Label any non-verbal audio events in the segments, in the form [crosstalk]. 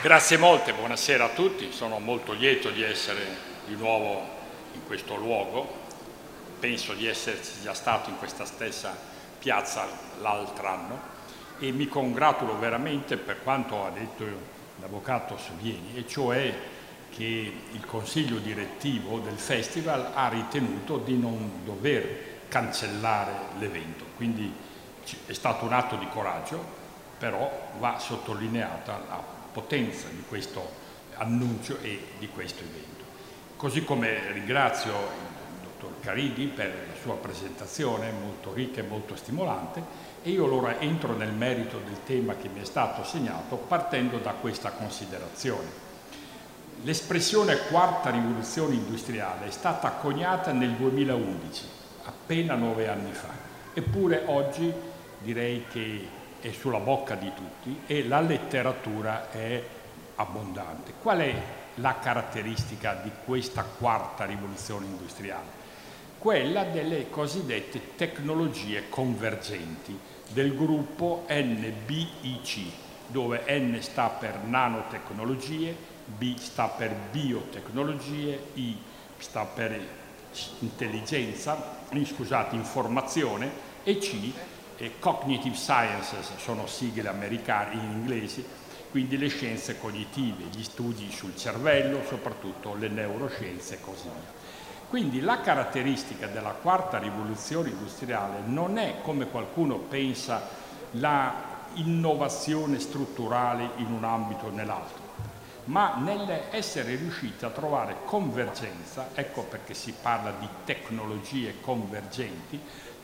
Grazie molte, buonasera a tutti, sono molto lieto di essere di nuovo in questo luogo, penso di esserci già stato in questa stessa piazza l'altro anno e mi congratulo veramente per quanto ha detto l'avvocato Sovieni, e cioè che il consiglio direttivo del festival ha ritenuto di non dover cancellare l'evento, quindi è stato un atto di coraggio, però va sottolineata la potenza di questo annuncio e di questo evento. Così come ringrazio il dottor Caridi per la sua presentazione molto ricca e molto stimolante e io allora entro nel merito del tema che mi è stato assegnato partendo da questa considerazione. L'espressione quarta rivoluzione industriale è stata coniata nel 2011, appena nove anni fa, eppure oggi direi che è sulla bocca di tutti e la letteratura è abbondante. Qual è la caratteristica di questa quarta rivoluzione industriale? Quella delle cosiddette tecnologie convergenti del gruppo NBIC, dove N sta per nanotecnologie, B sta per biotecnologie, I sta per intelligenza, scusate, informazione e C e cognitive sciences sono sigle americane in inglese, quindi le scienze cognitive, gli studi sul cervello, soprattutto le neuroscienze e così via. Quindi la caratteristica della quarta rivoluzione industriale non è, come qualcuno pensa, la innovazione strutturale in un ambito o nell'altro, ma nell'essere riusciti a trovare convergenza, ecco perché si parla di tecnologie convergenti,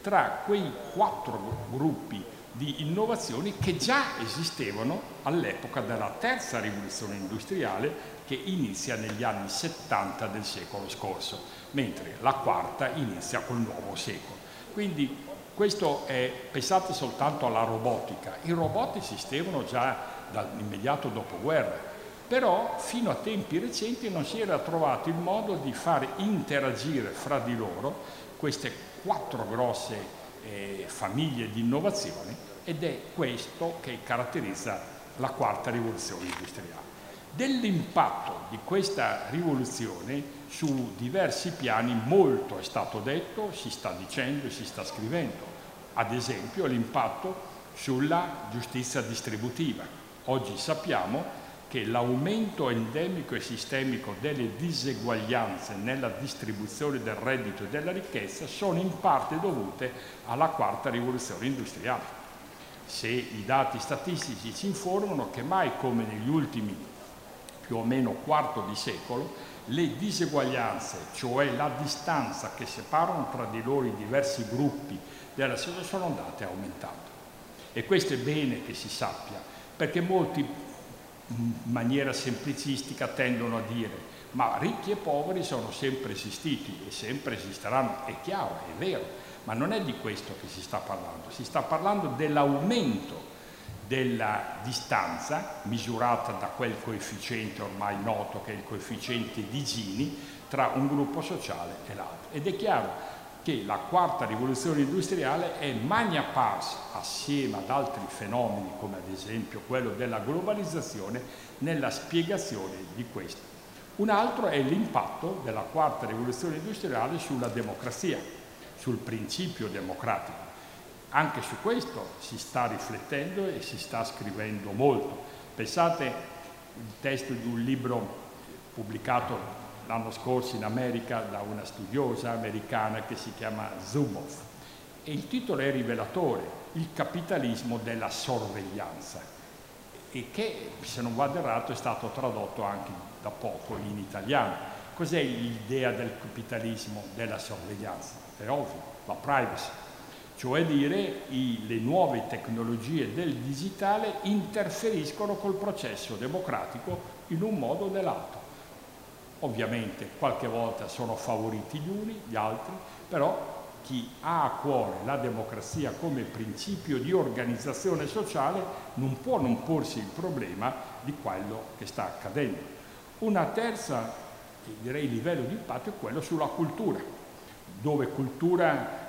tra quei quattro gruppi di innovazioni che già esistevano all'epoca della terza rivoluzione industriale che inizia negli anni 70 del secolo scorso, mentre la quarta inizia col nuovo secolo. Quindi questo è, pensate soltanto alla robotica, i robot esistevano già dall'immediato dopoguerra, però fino a tempi recenti non si era trovato il modo di far interagire fra di loro queste quattro grosse eh, famiglie di innovazione ed è questo che caratterizza la quarta rivoluzione industriale. Dell'impatto di questa rivoluzione su diversi piani molto è stato detto, si sta dicendo e si sta scrivendo. Ad esempio l'impatto sulla giustizia distributiva. Oggi sappiamo che l'aumento endemico e sistemico delle diseguaglianze nella distribuzione del reddito e della ricchezza sono in parte dovute alla quarta rivoluzione industriale. Se i dati statistici ci informano che mai come negli ultimi più o meno quarto di secolo le diseguaglianze, cioè la distanza che separano tra di loro i diversi gruppi della società, sono andate aumentando. E questo è bene che si sappia, perché molti in maniera semplicistica tendono a dire ma ricchi e poveri sono sempre esistiti e sempre esisteranno, è chiaro, è vero, ma non è di questo che si sta parlando, si sta parlando dell'aumento della distanza misurata da quel coefficiente ormai noto che è il coefficiente di Gini tra un gruppo sociale e l'altro. Ed è chiaro che la quarta rivoluzione industriale è magna pars assieme ad altri fenomeni come ad esempio quello della globalizzazione nella spiegazione di questo. Un altro è l'impatto della quarta rivoluzione industriale sulla democrazia, sul principio democratico. Anche su questo si sta riflettendo e si sta scrivendo molto. Pensate il testo di un libro pubblicato l'anno scorso in America da una studiosa americana che si chiama Zuboff. E il titolo è rivelatore, il capitalismo della sorveglianza, e che, se non vado errato, è stato tradotto anche da poco in italiano. Cos'è l'idea del capitalismo della sorveglianza? È ovvio, la privacy, cioè dire i, le nuove tecnologie del digitale interferiscono col processo democratico in un modo o nell'altro. Ovviamente qualche volta sono favoriti gli uni, gli altri, però chi ha a cuore la democrazia come principio di organizzazione sociale non può non porsi il problema di quello che sta accadendo. Una terza, direi, livello di impatto è quello sulla cultura, dove cultura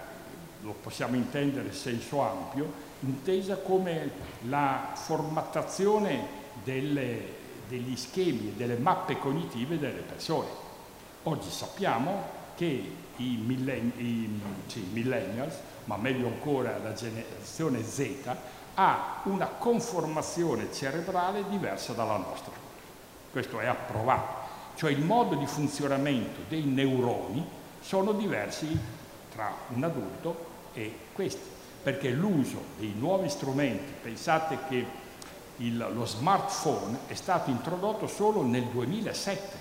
lo possiamo intendere in senso ampio, intesa come la formattazione delle degli schemi e delle mappe cognitive delle persone. Oggi sappiamo che i, millenn i sì, millennials, ma meglio ancora la generazione Z, ha una conformazione cerebrale diversa dalla nostra. Questo è approvato. Cioè il modo di funzionamento dei neuroni sono diversi tra un adulto e questi, perché l'uso dei nuovi strumenti, pensate che il, lo smartphone è stato introdotto solo nel 2007,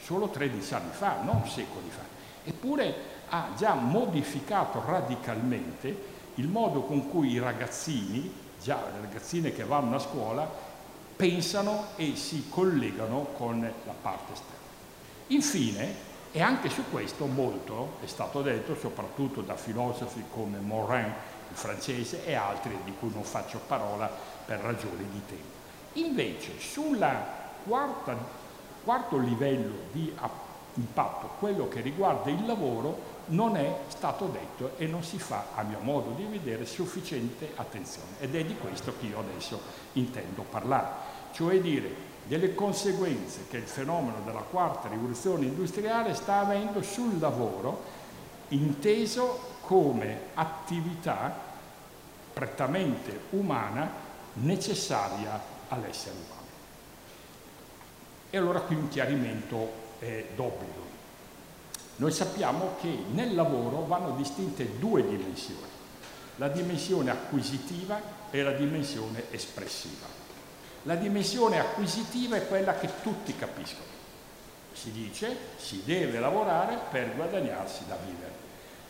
solo 13 anni fa, non secoli fa, eppure ha già modificato radicalmente il modo con cui i ragazzini, già le ragazzine che vanno a scuola, pensano e si collegano con la parte esterna. Infine, e anche su questo molto è stato detto, soprattutto da filosofi come Morin, il francese, e altri di cui non faccio parola per ragioni di tempo. Invece, sul quarto livello di impatto, quello che riguarda il lavoro, non è stato detto e non si fa, a mio modo di vedere, sufficiente attenzione. Ed è di questo che io adesso intendo parlare. Cioè dire delle conseguenze che il fenomeno della quarta rivoluzione industriale sta avendo sul lavoro, inteso come attività prettamente umana necessaria all'essere umano. E allora qui un chiarimento è d'obbligo. Noi sappiamo che nel lavoro vanno distinte due dimensioni, la dimensione acquisitiva e la dimensione espressiva. La dimensione acquisitiva è quella che tutti capiscono. Si dice si deve lavorare per guadagnarsi da vivere,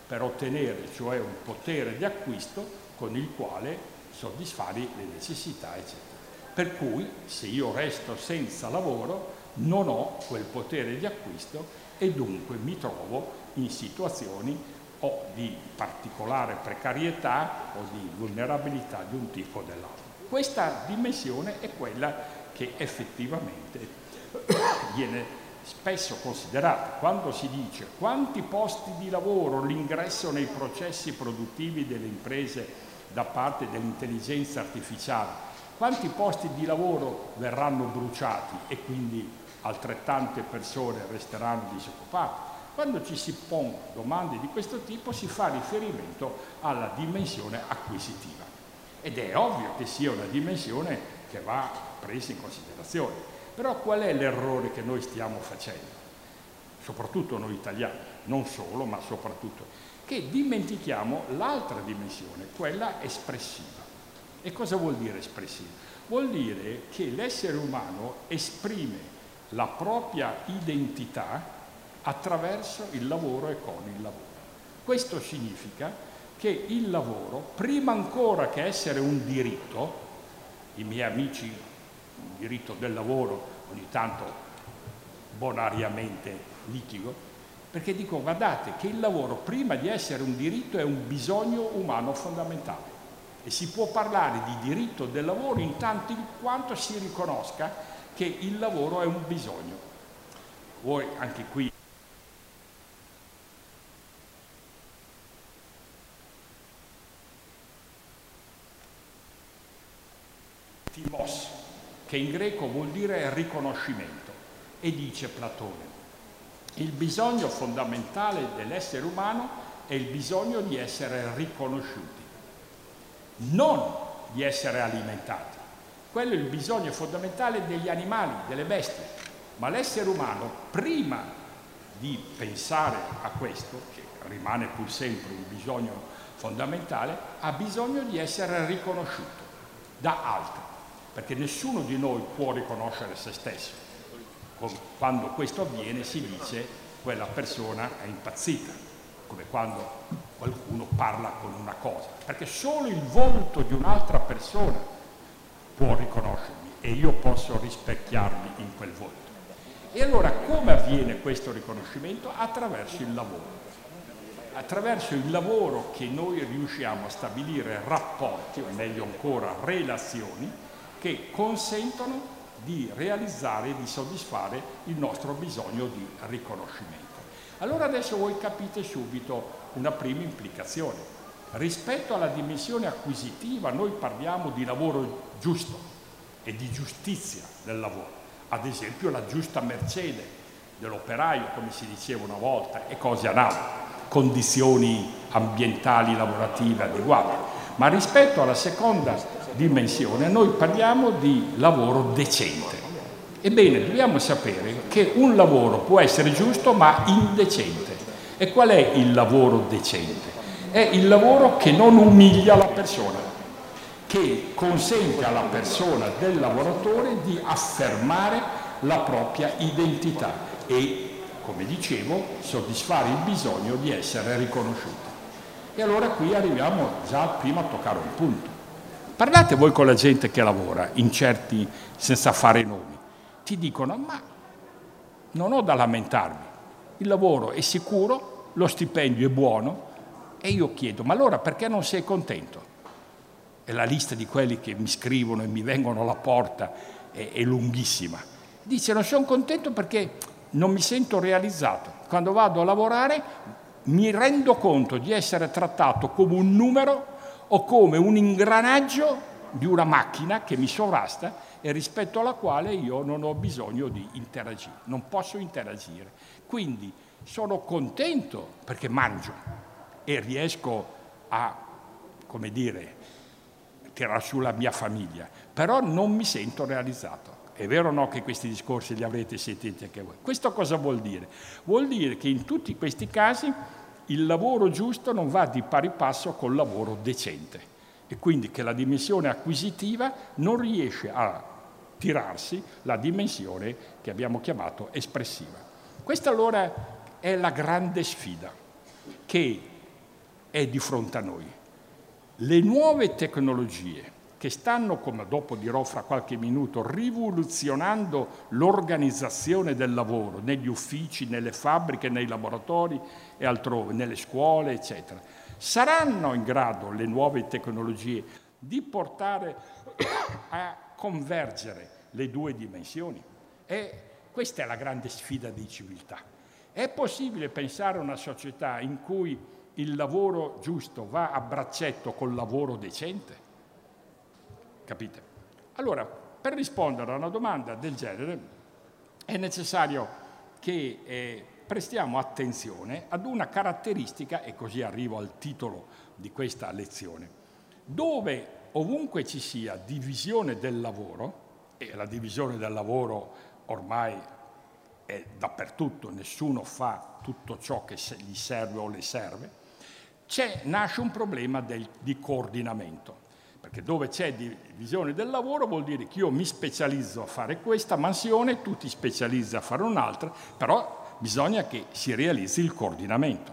per ottenere cioè un potere di acquisto con il quale soddisfare le necessità, eccetera. Per cui se io resto senza lavoro non ho quel potere di acquisto e dunque mi trovo in situazioni o di particolare precarietà o di vulnerabilità di un tipo o dell'altro. Questa dimensione è quella che effettivamente [coughs] viene spesso considerata. Quando si dice quanti posti di lavoro, l'ingresso nei processi produttivi delle imprese da parte dell'intelligenza artificiale, quanti posti di lavoro verranno bruciati e quindi altrettante persone resteranno disoccupate. Quando ci si pongono domande di questo tipo si fa riferimento alla dimensione acquisitiva ed è ovvio che sia una dimensione che va presa in considerazione. Però qual è l'errore che noi stiamo facendo? Soprattutto noi italiani, non solo, ma soprattutto, che dimentichiamo l'altra dimensione, quella espressiva. E cosa vuol dire espressiva? Vuol dire che l'essere umano esprime la propria identità attraverso il lavoro e con il lavoro. Questo significa che il lavoro, prima ancora che essere un diritto, i miei amici, il diritto del lavoro, ogni tanto bonariamente litigo, perché dico guardate che il lavoro prima di essere un diritto è un bisogno umano fondamentale e si può parlare di diritto del lavoro in tanto in quanto si riconosca che il lavoro è un bisogno. Voi anche qui timos, che in greco vuol dire riconoscimento, e dice Platone, il bisogno fondamentale dell'essere umano è il bisogno di essere riconosciuti, non di essere alimentati. Quello è il bisogno fondamentale degli animali, delle bestie, ma l'essere umano, prima di pensare a questo, che rimane pur sempre un bisogno fondamentale, ha bisogno di essere riconosciuto da altri perché nessuno di noi può riconoscere se stesso. Quando questo avviene si dice quella persona è impazzita, come quando qualcuno parla con una cosa, perché solo il volto di un'altra persona può riconoscermi e io posso rispecchiarmi in quel volto. E allora come avviene questo riconoscimento? Attraverso il lavoro. Attraverso il lavoro che noi riusciamo a stabilire rapporti, o meglio ancora relazioni, che consentono di realizzare e di soddisfare il nostro bisogno di riconoscimento. Allora adesso voi capite subito una prima implicazione. Rispetto alla dimensione acquisitiva noi parliamo di lavoro giusto e di giustizia del lavoro. ad esempio la giusta mercede dell'operaio, come si diceva una volta, e cose analoghe, condizioni ambientali lavorative adeguate. Ma rispetto alla seconda dimensione noi parliamo di lavoro decente. Ebbene, dobbiamo sapere che un lavoro può essere giusto ma indecente. E qual è il lavoro decente? È il lavoro che non umilia la persona, che consente alla persona del lavoratore di affermare la propria identità e, come dicevo, soddisfare il bisogno di essere riconosciuti. E allora qui arriviamo già prima a toccare un punto. Parlate voi con la gente che lavora in certi, senza fare nomi, ti dicono ma non ho da lamentarmi, il lavoro è sicuro, lo stipendio è buono e io chiedo ma allora perché non sei contento? E la lista di quelli che mi scrivono e mi vengono alla porta è, è lunghissima. Dice non sono contento perché non mi sento realizzato. Quando vado a lavorare mi rendo conto di essere trattato come un numero o come un ingranaggio di una macchina che mi sovrasta e rispetto alla quale io non ho bisogno di interagire, non posso interagire. Quindi sono contento perché mangio e riesco a, come dire, tirare su la mia famiglia, però non mi sento realizzato. È vero o no che questi discorsi li avrete sentiti anche voi? Questo cosa vuol dire? Vuol dire che in tutti questi casi il lavoro giusto non va di pari passo col lavoro decente e quindi che la dimensione acquisitiva non riesce a tirarsi la dimensione che abbiamo chiamato espressiva. Questa allora è la grande sfida che è di fronte a noi. Le nuove tecnologie che stanno, come dopo dirò fra qualche minuto, rivoluzionando l'organizzazione del lavoro negli uffici, nelle fabbriche, nei laboratori e altrove, nelle scuole, eccetera. Saranno in grado le nuove tecnologie di portare [coughs] a convergere le due dimensioni? E questa è la grande sfida di civiltà. È possibile pensare a una società in cui il lavoro giusto va a braccetto col lavoro decente? Capite? Allora, per rispondere a una domanda del genere è necessario che eh, prestiamo attenzione ad una caratteristica, e così arrivo al titolo di questa lezione, dove ovunque ci sia divisione del lavoro, e la divisione del lavoro ormai è dappertutto, nessuno fa tutto ciò che gli serve o le serve, nasce un problema del, di coordinamento perché dove c'è divisione del lavoro vuol dire che io mi specializzo a fare questa mansione, tu ti specializzi a fare un'altra, però bisogna che si realizzi il coordinamento.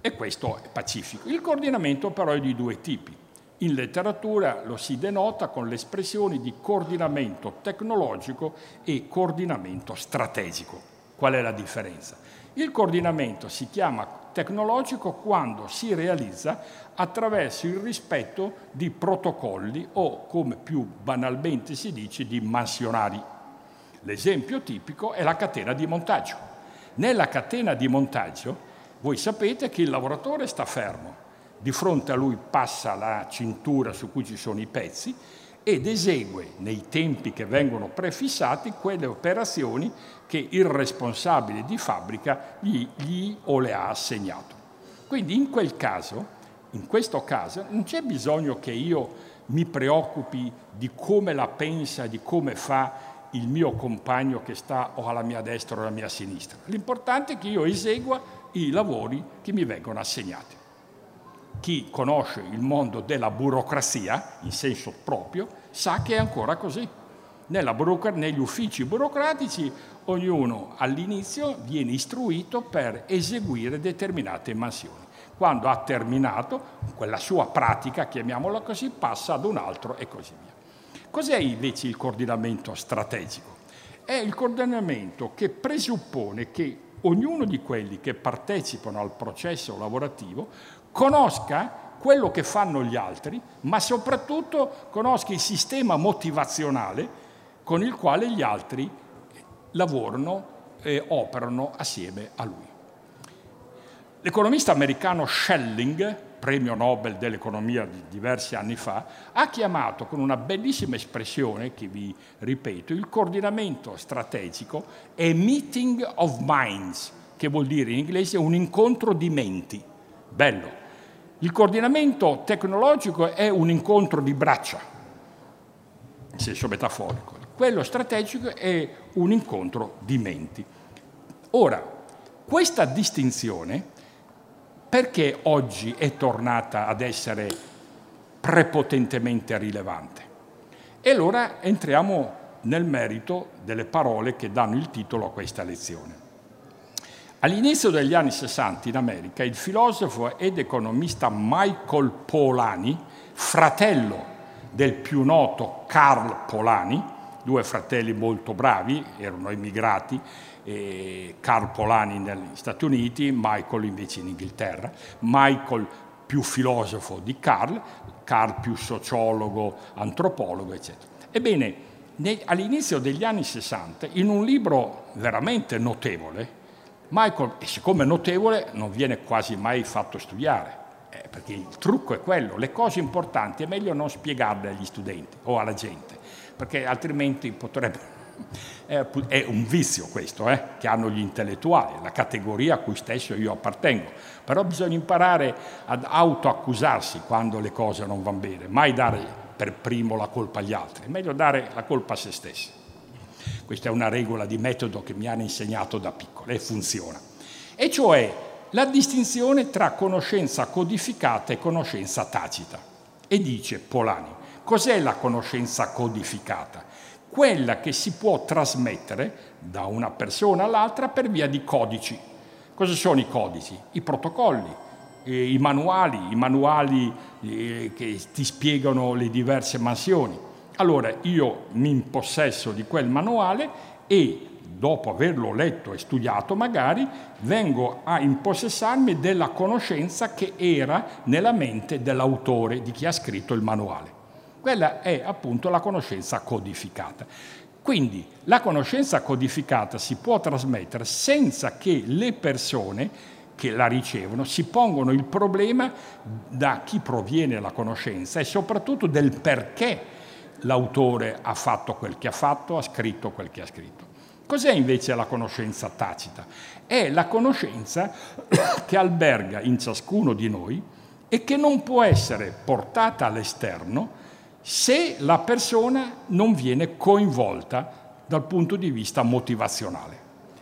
E questo è pacifico. Il coordinamento però è di due tipi. In letteratura lo si denota con le espressioni di coordinamento tecnologico e coordinamento strategico. Qual è la differenza? Il coordinamento si chiama tecnologico quando si realizza attraverso il rispetto di protocolli o, come più banalmente si dice, di mansionari. L'esempio tipico è la catena di montaggio. Nella catena di montaggio voi sapete che il lavoratore sta fermo, di fronte a lui passa la cintura su cui ci sono i pezzi ed esegue nei tempi che vengono prefissati quelle operazioni che il responsabile di fabbrica gli, gli o le ha assegnato. Quindi in quel caso, in questo caso, non c'è bisogno che io mi preoccupi di come la pensa, di come fa il mio compagno che sta o alla mia destra o alla mia sinistra. L'importante è che io esegua i lavori che mi vengono assegnati chi conosce il mondo della burocrazia, in senso proprio, sa che è ancora così. negli uffici burocratici ognuno all'inizio viene istruito per eseguire determinate mansioni. Quando ha terminato quella sua pratica, chiamiamola così, passa ad un altro e così via. Cos'è invece il coordinamento strategico? È il coordinamento che presuppone che ognuno di quelli che partecipano al processo lavorativo conosca quello che fanno gli altri, ma soprattutto conosca il sistema motivazionale con il quale gli altri lavorano e operano assieme a lui. L'economista americano Schelling premio Nobel dell'economia di diversi anni fa, ha chiamato con una bellissima espressione, che vi ripeto, il coordinamento strategico è meeting of minds, che vuol dire in inglese un incontro di menti. Bello. Il coordinamento tecnologico è un incontro di braccia, in senso metaforico. Quello strategico è un incontro di menti. Ora, questa distinzione perché oggi è tornata ad essere prepotentemente rilevante? E allora entriamo nel merito delle parole che danno il titolo a questa lezione. All'inizio degli anni 60 in America il filosofo ed economista Michael Polanyi, fratello del più noto Carl Polanyi, due fratelli molto bravi, erano emigrati eh, Carl Polani negli Stati Uniti, Michael invece in Inghilterra, Michael più filosofo di Carl, Carl più sociologo, antropologo, eccetera. Ebbene, all'inizio degli anni 60, in un libro veramente notevole, Michael, siccome è notevole, non viene quasi mai fatto studiare, eh, perché il trucco è quello, le cose importanti è meglio non spiegarle agli studenti o alla gente, perché altrimenti potrebbero [laughs] è un vizio questo, eh, che hanno gli intellettuali, la categoria a cui stesso io appartengo. Però bisogna imparare ad autoaccusarsi quando le cose non vanno bene, mai dare per primo la colpa agli altri, è meglio dare la colpa a se stessi. Questa è una regola di metodo che mi hanno insegnato da piccolo e funziona. E cioè la distinzione tra conoscenza codificata e conoscenza tacita. E dice Polani, cos'è la conoscenza codificata? quella che si può trasmettere da una persona all'altra per via di codici. Cosa sono i codici? I protocolli, eh, i manuali, i manuali eh, che ti spiegano le diverse mansioni. Allora io mi impossesso di quel manuale e dopo averlo letto e studiato magari, vengo a impossessarmi della conoscenza che era nella mente dell'autore, di chi ha scritto il manuale. Quella è appunto la conoscenza codificata. Quindi la conoscenza codificata si può trasmettere senza che le persone che la ricevono si pongono il problema da chi proviene la conoscenza e soprattutto del perché l'autore ha fatto quel che ha fatto, ha scritto quel che ha scritto. Cos'è invece la conoscenza tacita? È la conoscenza [coughs] che alberga in ciascuno di noi e che non può essere portata all'esterno se la persona non viene coinvolta dal punto di vista motivazionale.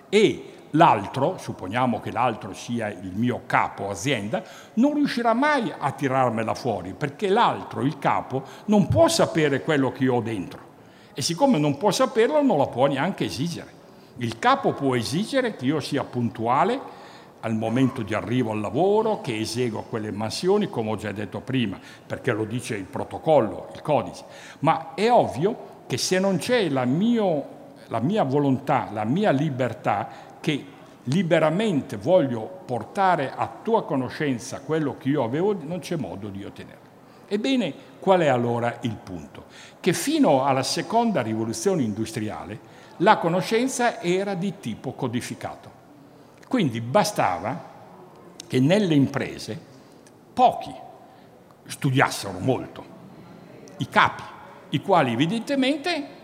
E l'altro, supponiamo che l'altro sia il mio capo azienda, non riuscirà mai a tirarmela fuori perché l'altro, il capo, non può sapere quello che io ho dentro. E siccome non può saperlo, non la può neanche esigere. Il capo può esigere che io sia puntuale, al momento di arrivo al lavoro, che eseguo quelle mansioni, come ho già detto prima, perché lo dice il protocollo, il codice. Ma è ovvio che se non c'è la, mio, la mia volontà, la mia libertà, che liberamente voglio portare a tua conoscenza quello che io avevo, non c'è modo di ottenerlo. Ebbene, qual è allora il punto? Che fino alla seconda rivoluzione industriale la conoscenza era di tipo codificato. Quindi bastava che nelle imprese pochi studiassero molto, i capi, i quali evidentemente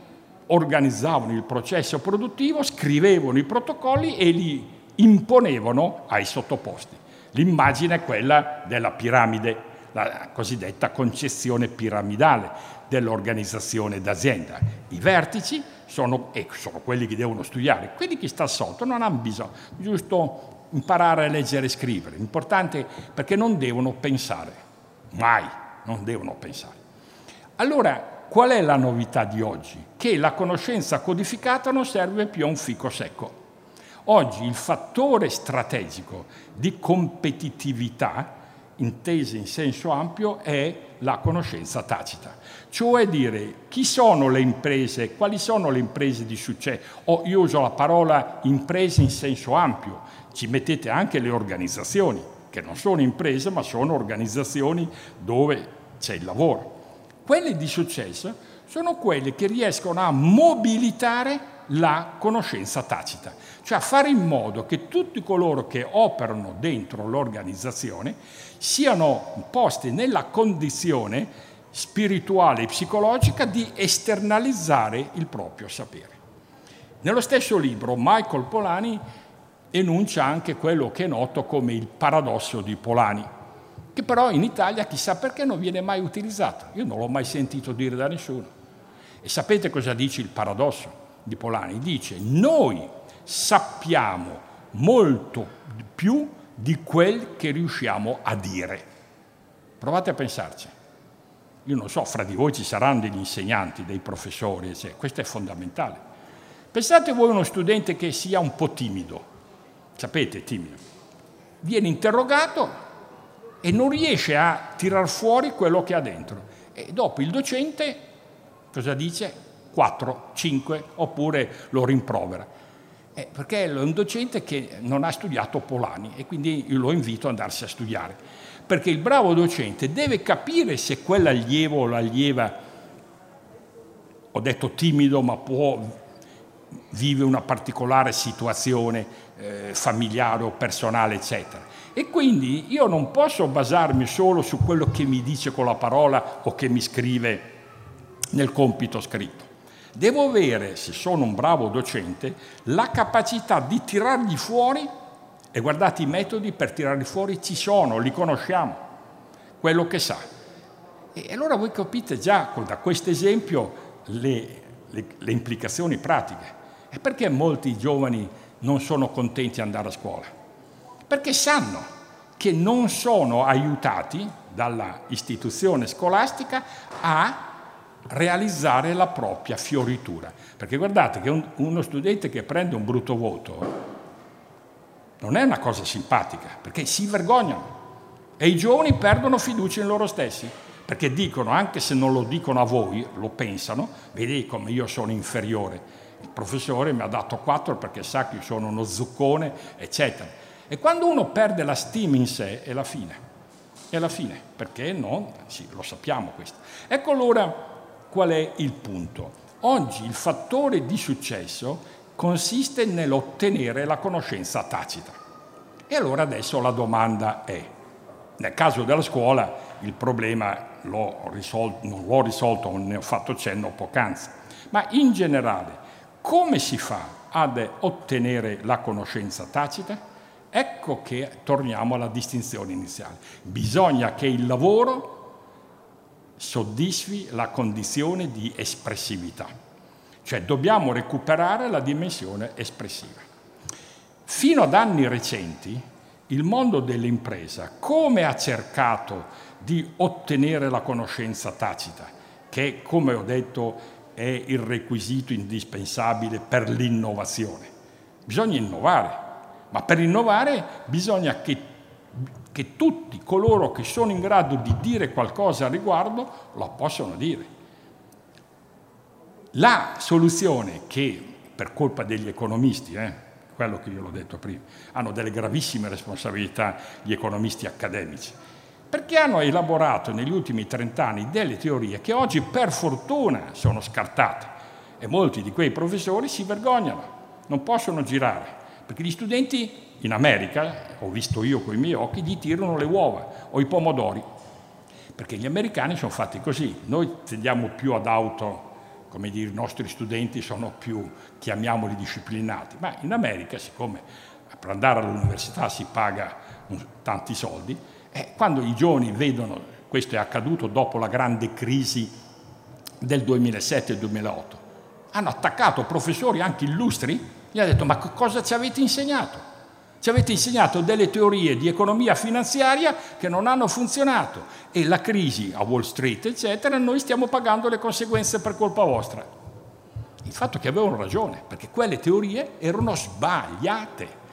organizzavano il processo produttivo, scrivevano i protocolli e li imponevano ai sottoposti. L'immagine è quella della piramide, la cosiddetta concezione piramidale dell'organizzazione d'azienda. I vertici sono, ecco, sono quelli che devono studiare, quelli che sta sotto non hanno bisogno, giusto imparare a leggere e scrivere, l'importante perché non devono pensare, mai, non devono pensare. Allora, qual è la novità di oggi? Che la conoscenza codificata non serve più a un fico secco. Oggi il fattore strategico di competitività, intesa in senso ampio, è la conoscenza tacita. Cioè dire chi sono le imprese, quali sono le imprese di successo. O io uso la parola imprese in senso ampio, ci mettete anche le organizzazioni, che non sono imprese ma sono organizzazioni dove c'è il lavoro. Quelle di successo sono quelle che riescono a mobilitare la conoscenza tacita, cioè a fare in modo che tutti coloro che operano dentro l'organizzazione siano posti nella condizione spirituale e psicologica di esternalizzare il proprio sapere. Nello stesso libro Michael Polani enuncia anche quello che è noto come il paradosso di Polani, che però in Italia chissà perché non viene mai utilizzato. Io non l'ho mai sentito dire da nessuno. E sapete cosa dice il paradosso di Polani? Dice noi sappiamo molto più di quel che riusciamo a dire. Provate a pensarci. Io non so, fra di voi ci saranno degli insegnanti, dei professori, eccetera. questo è fondamentale. Pensate voi a uno studente che sia un po' timido, sapete, timido, viene interrogato e non riesce a tirar fuori quello che ha dentro. E dopo il docente cosa dice? 4, 5, oppure lo rimprovera. Eh, perché è un docente che non ha studiato Polani e quindi lo invito ad andarsi a studiare. Perché il bravo docente deve capire se quell'allievo o l'allieva, ho detto timido, ma può vive una particolare situazione eh, familiare o personale, eccetera. E quindi io non posso basarmi solo su quello che mi dice con la parola o che mi scrive nel compito scritto. Devo avere, se sono un bravo docente, la capacità di tirargli fuori, e guardate i metodi per tirarli fuori ci sono, li conosciamo, quello che sa. E allora voi capite già da questo esempio le, le, le implicazioni pratiche. E perché molti giovani non sono contenti di andare a scuola? Perché sanno che non sono aiutati dalla istituzione scolastica a realizzare la propria fioritura. Perché guardate che un, uno studente che prende un brutto voto non è una cosa simpatica, perché si vergognano e i giovani perdono fiducia in loro stessi, perché dicono, anche se non lo dicono a voi, lo pensano, vedi come io sono inferiore, il professore mi ha dato quattro perché sa che sono uno zuccone, eccetera. E quando uno perde la stima in sé è la fine. È la fine, perché no? Sì, lo sappiamo questo. Ecco allora qual è il punto. Oggi il fattore di successo consiste nell'ottenere la conoscenza tacita. E allora adesso la domanda è, nel caso della scuola il problema l'ho risolto, non l'ho risolto, ne ho fatto cenno poc'anzi, ma in generale come si fa ad ottenere la conoscenza tacita? Ecco che torniamo alla distinzione iniziale. Bisogna che il lavoro soddisfi la condizione di espressività, cioè dobbiamo recuperare la dimensione espressiva. Fino ad anni recenti il mondo dell'impresa come ha cercato di ottenere la conoscenza tacita, che come ho detto è il requisito indispensabile per l'innovazione. Bisogna innovare, ma per innovare bisogna che, che tutti coloro che sono in grado di dire qualcosa al riguardo lo possano dire. La soluzione che, per colpa degli economisti, eh, quello che io l'ho detto prima, hanno delle gravissime responsabilità gli economisti accademici, perché hanno elaborato negli ultimi 30 anni delle teorie che oggi per fortuna sono scartate e molti di quei professori si vergognano, non possono girare, perché gli studenti in America, ho visto io con i miei occhi, gli tirano le uova o i pomodori, perché gli americani sono fatti così, noi tendiamo più ad auto, come dire, i nostri studenti sono più, chiamiamoli disciplinati, ma in America, siccome per andare all'università si paga tanti soldi, eh, quando i giovani vedono, questo è accaduto dopo la grande crisi del 2007 e 2008, hanno attaccato professori anche illustri, gli hanno detto ma cosa ci avete insegnato? Ci avete insegnato delle teorie di economia finanziaria che non hanno funzionato e la crisi a Wall Street, eccetera, noi stiamo pagando le conseguenze per colpa vostra. Il fatto che avevano ragione, perché quelle teorie erano sbagliate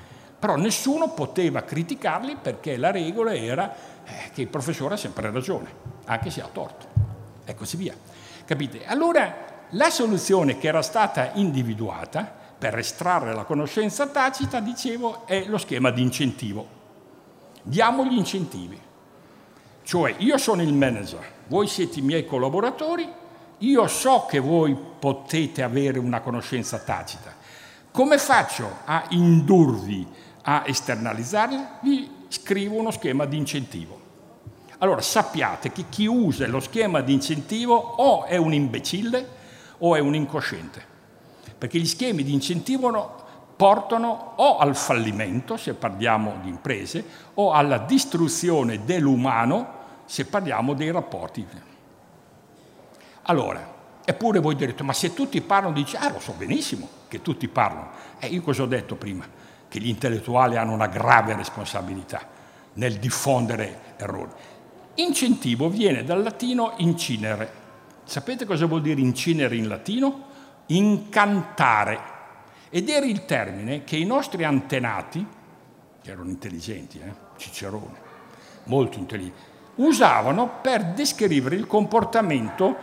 però nessuno poteva criticarli perché la regola era eh, che il professore ha sempre ragione, anche se ha torto, e così via. Capite? Allora la soluzione che era stata individuata per estrarre la conoscenza tacita, dicevo, è lo schema di incentivo. Diamo gli incentivi. Cioè io sono il manager, voi siete i miei collaboratori io so che voi potete avere una conoscenza tacita. Come faccio a indurvi a esternalizzarla? Vi scrivo uno schema di incentivo. Allora sappiate che chi usa lo schema di incentivo o è un imbecille o è un incosciente, perché gli schemi di incentivo portano o al fallimento, se parliamo di imprese, o alla distruzione dell'umano, se parliamo dei rapporti. Allora, eppure voi direte, ma se tutti parlano, dice, ah lo so benissimo che tutti parlano. E eh, io cosa ho detto prima? Che gli intellettuali hanno una grave responsabilità nel diffondere errori. Incentivo viene dal latino incinere. Sapete cosa vuol dire incinere in latino? Incantare. Ed era il termine che i nostri antenati, che erano intelligenti, eh? Cicerone, molto intelligenti, usavano per descrivere il comportamento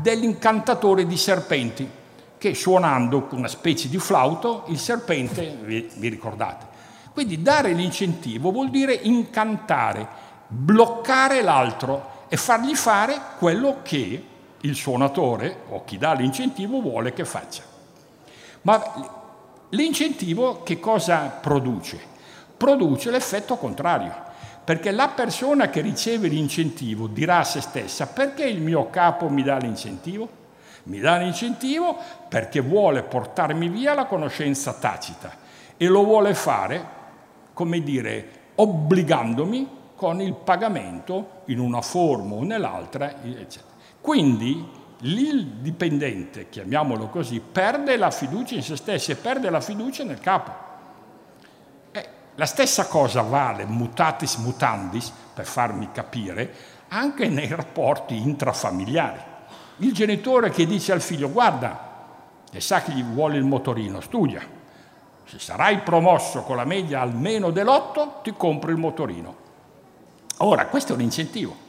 dell'incantatore di serpenti, che suonando una specie di flauto, il serpente, vi, vi ricordate. Quindi dare l'incentivo vuol dire incantare, bloccare l'altro e fargli fare quello che il suonatore o chi dà l'incentivo vuole che faccia. Ma l'incentivo che cosa produce? Produce l'effetto contrario perché la persona che riceve l'incentivo dirà a se stessa perché il mio capo mi dà l'incentivo? Mi dà l'incentivo perché vuole portarmi via la conoscenza tacita e lo vuole fare, come dire, obbligandomi con il pagamento in una forma o nell'altra, eccetera. Quindi il dipendente, chiamiamolo così, perde la fiducia in se stesso e perde la fiducia nel capo. La stessa cosa vale mutatis mutandis, per farmi capire, anche nei rapporti intrafamiliari. Il genitore che dice al figlio, guarda, e sa che gli vuole il motorino, studia. Se sarai promosso con la media almeno dell'otto, ti compro il motorino. Ora, questo è un incentivo.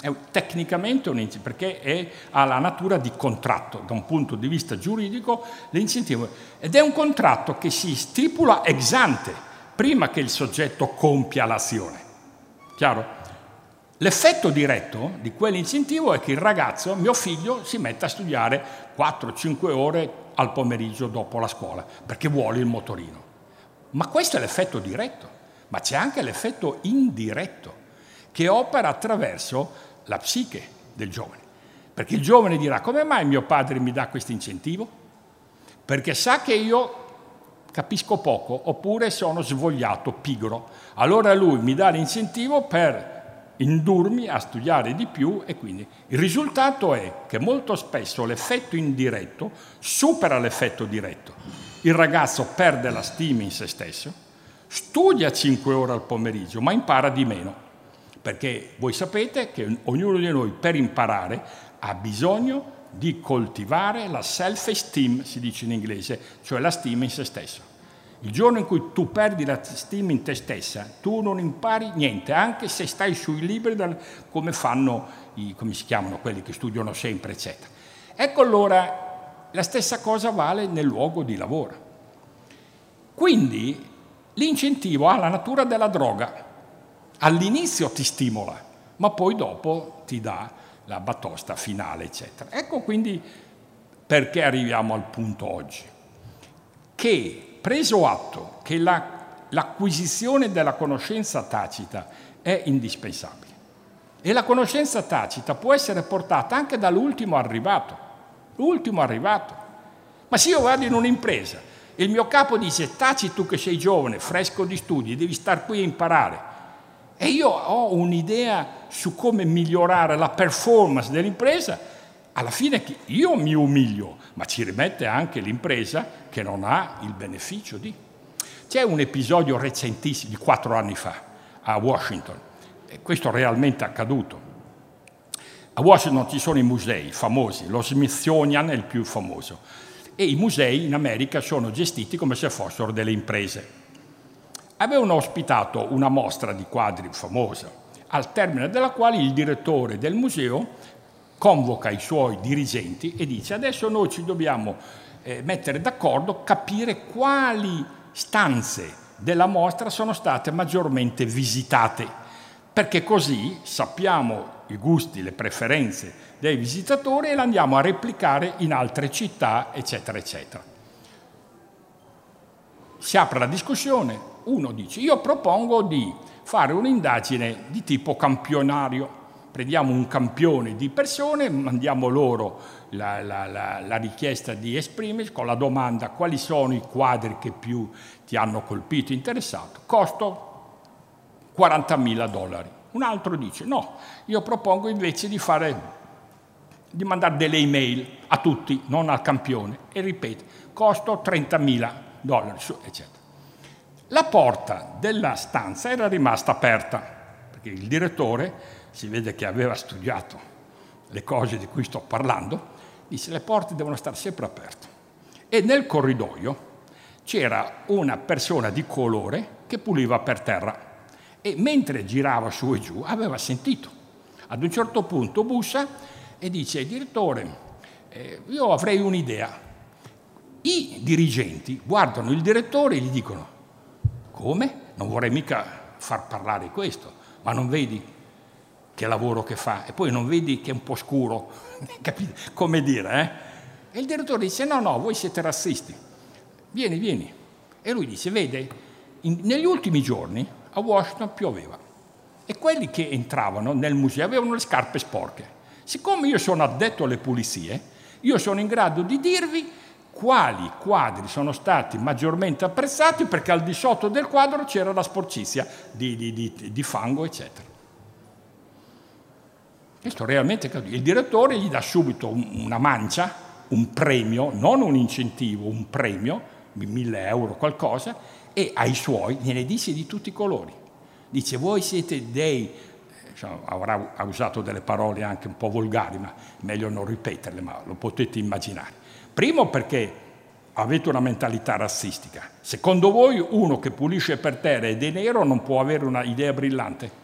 È tecnicamente un incentivo, perché è, ha la natura di contratto, da un punto di vista giuridico, l'incentivo. Ed è un contratto che si stipula ex ante, prima che il soggetto compia l'azione. Chiaro? L'effetto diretto di quell'incentivo è che il ragazzo, mio figlio, si mette a studiare 4-5 ore al pomeriggio dopo la scuola, perché vuole il motorino. Ma questo è l'effetto diretto, ma c'è anche l'effetto indiretto, che opera attraverso la psiche del giovane. Perché il giovane dirà, come mai mio padre mi dà questo incentivo? Perché sa che io capisco poco oppure sono svogliato, pigro. Allora lui mi dà l'incentivo per indurmi a studiare di più e quindi il risultato è che molto spesso l'effetto indiretto supera l'effetto diretto. Il ragazzo perde la stima in se stesso, studia 5 ore al pomeriggio, ma impara di meno, perché voi sapete che ognuno di noi per imparare ha bisogno di coltivare la self-esteem, si dice in inglese, cioè la stima in se stesso. Il giorno in cui tu perdi la stima in te stessa, tu non impari niente, anche se stai sui libri dal, come fanno i, come si chiamano, quelli che studiano sempre, eccetera. Ecco allora, la stessa cosa vale nel luogo di lavoro. Quindi l'incentivo ha la natura della droga. All'inizio ti stimola, ma poi dopo ti dà la batosta finale, eccetera. Ecco quindi perché arriviamo al punto oggi. Che preso atto che la, l'acquisizione della conoscenza tacita è indispensabile e la conoscenza tacita può essere portata anche dall'ultimo arrivato, l'ultimo arrivato. Ma se io vado in un'impresa e il mio capo dice taci tu che sei giovane, fresco di studi, devi star qui a imparare, e io ho un'idea su come migliorare la performance dell'impresa, alla fine io mi umilio, ma ci rimette anche l'impresa che non ha il beneficio di. C'è un episodio recentissimo di quattro anni fa a Washington, e questo è realmente accaduto. A Washington ci sono i musei famosi, lo Smithsonian è il più famoso, e i musei in America sono gestiti come se fossero delle imprese avevano ospitato una mostra di quadri famosa, al termine della quale il direttore del museo convoca i suoi dirigenti e dice adesso noi ci dobbiamo eh, mettere d'accordo, capire quali stanze della mostra sono state maggiormente visitate, perché così sappiamo i gusti, le preferenze dei visitatori e le andiamo a replicare in altre città, eccetera, eccetera. Si apre la discussione, uno dice io propongo di fare un'indagine di tipo campionario, prendiamo un campione di persone, mandiamo loro la, la, la, la richiesta di esprimersi con la domanda quali sono i quadri che più ti hanno colpito, interessato, costo 40.000 dollari. Un altro dice no, io propongo invece di, fare, di mandare delle email a tutti, non al campione, e ripete, costo 30.000 dollari, eccetera. La porta della stanza era rimasta aperta, perché il direttore, si vede che aveva studiato le cose di cui sto parlando, disse le porte devono stare sempre aperte. E nel corridoio c'era una persona di colore che puliva per terra e mentre girava su e giù aveva sentito. Ad un certo punto bussa e dice, direttore, eh, io avrei un'idea. I dirigenti guardano il direttore e gli dicono, come? Non vorrei mica far parlare questo, ma non vedi che lavoro che fa e poi non vedi che è un po' scuro, [laughs] capite? Come dire, eh? E il direttore dice, no, no, voi siete razzisti, vieni, vieni. E lui dice, vede, in, negli ultimi giorni a Washington pioveva e quelli che entravano nel museo avevano le scarpe sporche. Siccome io sono addetto alle pulizie, io sono in grado di dirvi quali quadri sono stati maggiormente apprezzati perché al di sotto del quadro c'era la sporcizia di, di, di, di fango, eccetera. Questo realmente è Il direttore gli dà subito una mancia, un premio, non un incentivo, un premio, mille euro qualcosa, e ai suoi gliene dice di tutti i colori. Dice, voi siete dei, cioè, avrà usato delle parole anche un po' volgari, ma meglio non ripeterle, ma lo potete immaginare. Primo perché avete una mentalità razzistica. Secondo voi uno che pulisce per terra ed è nero non può avere una idea brillante?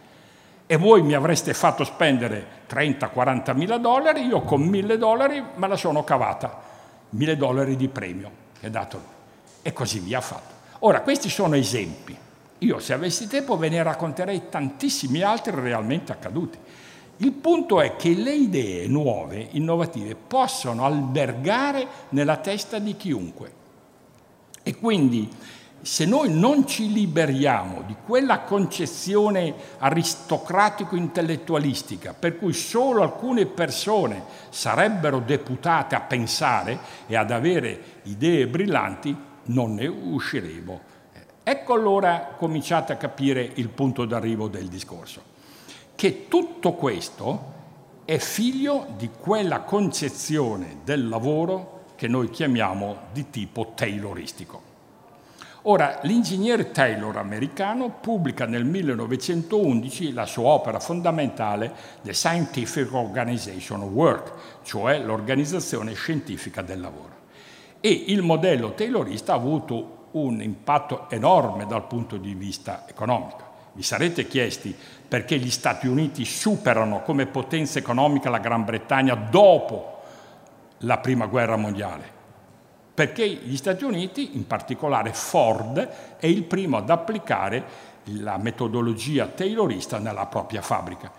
E voi mi avreste fatto spendere 30-40 mila dollari, io con mille dollari me la sono cavata, mille dollari di premio che è dato. E così via fatto. Ora, questi sono esempi. Io, se avessi tempo, ve ne racconterei tantissimi altri realmente accaduti. Il punto è che le idee nuove, innovative, possono albergare nella testa di chiunque. E quindi, se noi non ci liberiamo di quella concezione aristocratico-intellettualistica per cui solo alcune persone sarebbero deputate a pensare e ad avere idee brillanti, non ne usciremo. Ecco allora cominciate a capire il punto d'arrivo del discorso, che tutto questo è figlio di quella concezione del lavoro che noi chiamiamo di tipo tayloristico. Ora, l'ingegnere Taylor americano pubblica nel 1911 la sua opera fondamentale The Scientific Organization of Work, cioè l'organizzazione scientifica del lavoro e il modello taylorista ha avuto un impatto enorme dal punto di vista economico. Vi sarete chiesti perché gli Stati Uniti superano come potenza economica la Gran Bretagna dopo la Prima Guerra Mondiale? Perché gli Stati Uniti, in particolare Ford, è il primo ad applicare la metodologia taylorista nella propria fabbrica.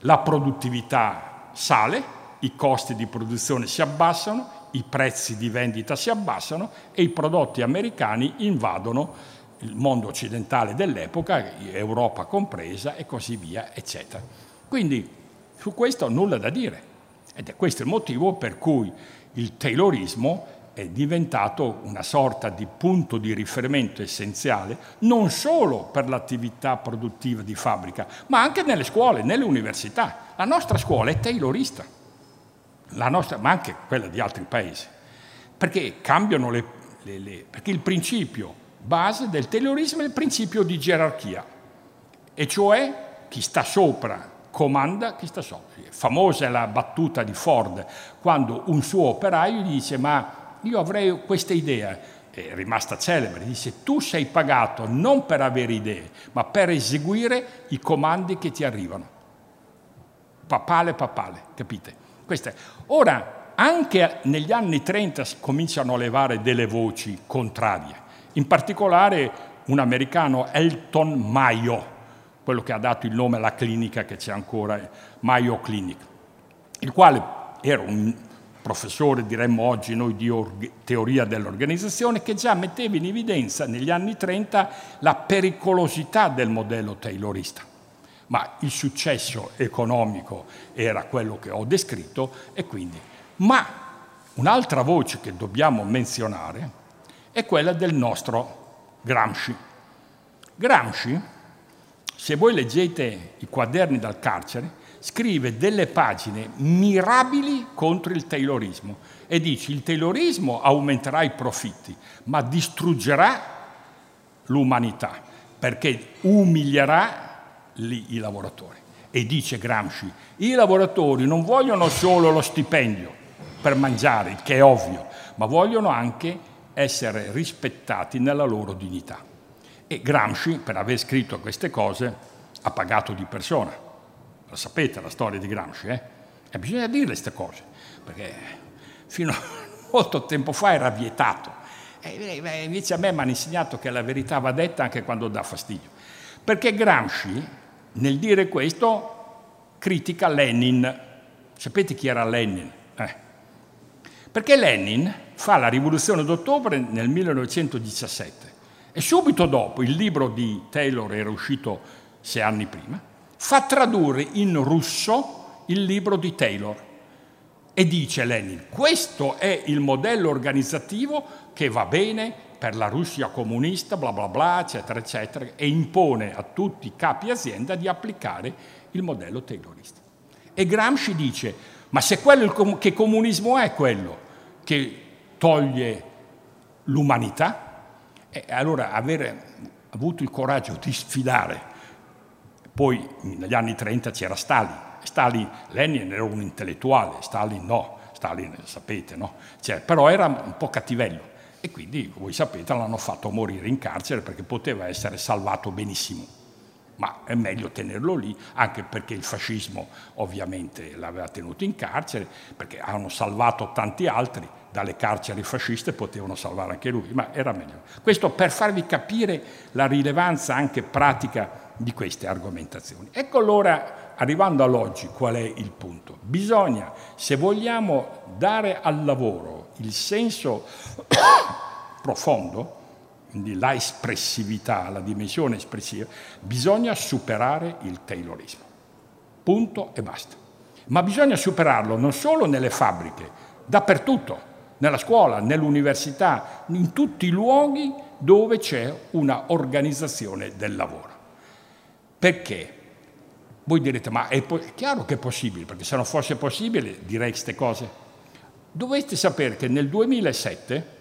La produttività sale, i costi di produzione si abbassano, i prezzi di vendita si abbassano e i prodotti americani invadono il mondo occidentale dell'epoca, Europa compresa e così via, eccetera. Quindi su questo nulla da dire ed è questo il motivo per cui il Taylorismo è diventato una sorta di punto di riferimento essenziale non solo per l'attività produttiva di fabbrica, ma anche nelle scuole, nelle università. La nostra scuola è taylorista nostra, ma anche quella di altri paesi, perché cambiano le, le, le perché il principio base del terrorismo è il principio di gerarchia, e cioè chi sta sopra comanda chi sta sopra. Famosa è la battuta di Ford quando un suo operaio gli dice ma io avrei questa idea, è rimasta celebre, dice tu sei pagato non per avere idee, ma per eseguire i comandi che ti arrivano. Papale, papale, capite? Queste. Ora, anche negli anni 30 cominciano a levare delle voci contrarie, in particolare un americano Elton Mayo, quello che ha dato il nome alla clinica che c'è ancora, Mayo Clinic, il quale era un professore, diremmo oggi noi, di teoria dell'organizzazione, che già metteva in evidenza negli anni 30 la pericolosità del modello taylorista. Ma il successo economico era quello che ho descritto e quindi... Ma un'altra voce che dobbiamo menzionare è quella del nostro Gramsci. Gramsci, se voi leggete i quaderni dal carcere, scrive delle pagine mirabili contro il taylorismo e dice il taylorismo aumenterà i profitti, ma distruggerà l'umanità perché umilierà i lavoratori. E dice Gramsci, i lavoratori non vogliono solo lo stipendio per mangiare, che è ovvio, ma vogliono anche essere rispettati nella loro dignità. E Gramsci, per aver scritto queste cose, ha pagato di persona la sapete la storia di Gramsci, eh? E bisogna dirle queste cose, perché fino a [laughs] molto tempo fa era vietato. E invece a me mi hanno insegnato che la verità va detta anche quando dà fastidio. Perché Gramsci, nel dire questo, critica Lenin. Sapete chi era Lenin? Eh. Perché Lenin fa la rivoluzione d'ottobre nel 1917 e subito dopo il libro di Taylor era uscito sei anni prima fa tradurre in russo il libro di Taylor e dice Lenin, questo è il modello organizzativo che va bene per la Russia comunista, bla bla bla, eccetera, eccetera, e impone a tutti i capi azienda di applicare il modello taylorista. E Gramsci dice, ma se quello che comunismo è quello che toglie l'umanità, e allora avere avuto il coraggio di sfidare poi negli anni 30 c'era Stalin. Stalin, Lenin era un intellettuale, Stalin no, Stalin sapete, no? Cioè, però era un po' cattivello e quindi, voi sapete, l'hanno fatto morire in carcere perché poteva essere salvato benissimo. Ma è meglio tenerlo lì, anche perché il fascismo ovviamente l'aveva tenuto in carcere, perché hanno salvato tanti altri, dalle carceri fasciste potevano salvare anche lui, ma era meglio. Questo per farvi capire la rilevanza anche pratica di queste argomentazioni. Ecco allora, arrivando all'oggi, qual è il punto. Bisogna, se vogliamo dare al lavoro il senso [coughs] profondo, quindi la espressività, la dimensione espressiva, bisogna superare il taylorismo. Punto e basta. Ma bisogna superarlo non solo nelle fabbriche, dappertutto, nella scuola, nell'università, in tutti i luoghi dove c'è una organizzazione del lavoro. Perché? Voi direte, ma è, è chiaro che è possibile, perché se non fosse possibile direi queste cose. Dovete sapere che nel 2007,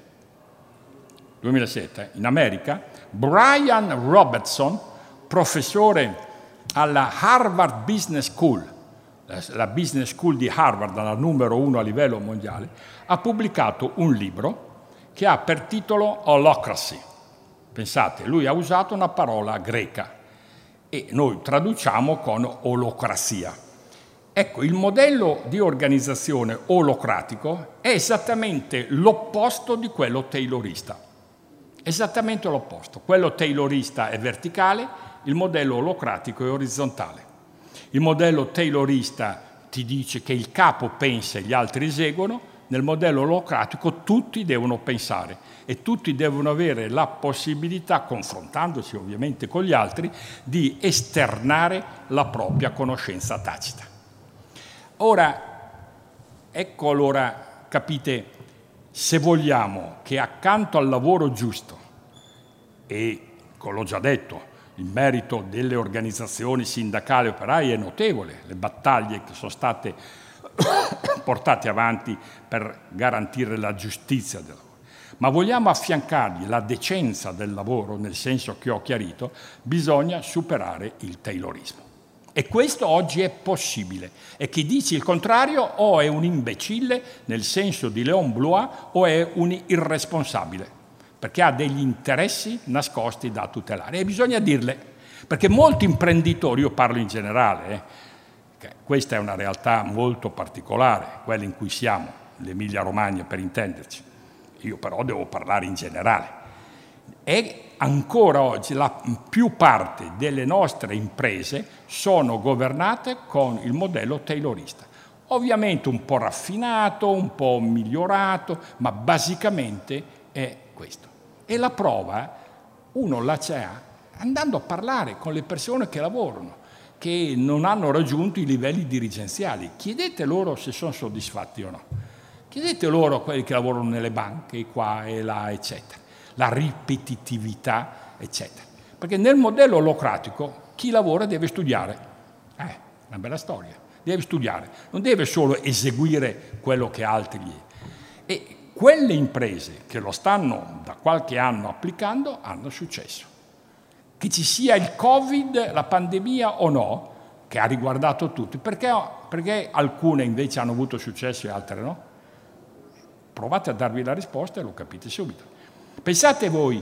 2007 in America, Brian Robertson, professore alla Harvard Business School, la business school di Harvard, la numero uno a livello mondiale, ha pubblicato un libro che ha per titolo Holocracy. Pensate, lui ha usato una parola greca, e noi traduciamo con olocrazia. Ecco, il modello di organizzazione olocratico è esattamente l'opposto di quello taylorista. Esattamente l'opposto. Quello taylorista è verticale, il modello olocratico è orizzontale. Il modello taylorista ti dice che il capo pensa e gli altri eseguono, nel modello olocratico tutti devono pensare e tutti devono avere la possibilità, confrontandosi ovviamente con gli altri, di esternare la propria conoscenza tacita. Ora, ecco allora, capite, se vogliamo che accanto al lavoro giusto, e l'ho già detto, il merito delle organizzazioni sindacali e operaie è notevole, le battaglie che sono state [coughs] portate avanti per garantire la giustizia del lavoro ma vogliamo affiancargli la decenza del lavoro, nel senso che ho chiarito, bisogna superare il taylorismo. E questo oggi è possibile. E chi dice il contrario o è un imbecille, nel senso di Léon Blois, o è un irresponsabile, perché ha degli interessi nascosti da tutelare. E bisogna dirle, perché molti imprenditori, io parlo in generale, eh, questa è una realtà molto particolare, quella in cui siamo, l'Emilia Romagna per intenderci, io però devo parlare in generale. E ancora oggi la più parte delle nostre imprese sono governate con il modello taylorista. Ovviamente un po' raffinato, un po' migliorato, ma basicamente è questo. E la prova uno la c'è andando a parlare con le persone che lavorano, che non hanno raggiunto i livelli dirigenziali. Chiedete loro se sono soddisfatti o no. Chiedete loro a quelli che lavorano nelle banche, qua e là, eccetera la ripetitività, eccetera. Perché nel modello holocratico chi lavora deve studiare. Eh, una bella storia. Deve studiare, non deve solo eseguire quello che altri gli... E quelle imprese che lo stanno da qualche anno applicando hanno successo. Che ci sia il Covid, la pandemia o no, che ha riguardato tutti, perché, perché alcune invece hanno avuto successo e altre no? Provate a darvi la risposta e lo capite subito. Pensate voi,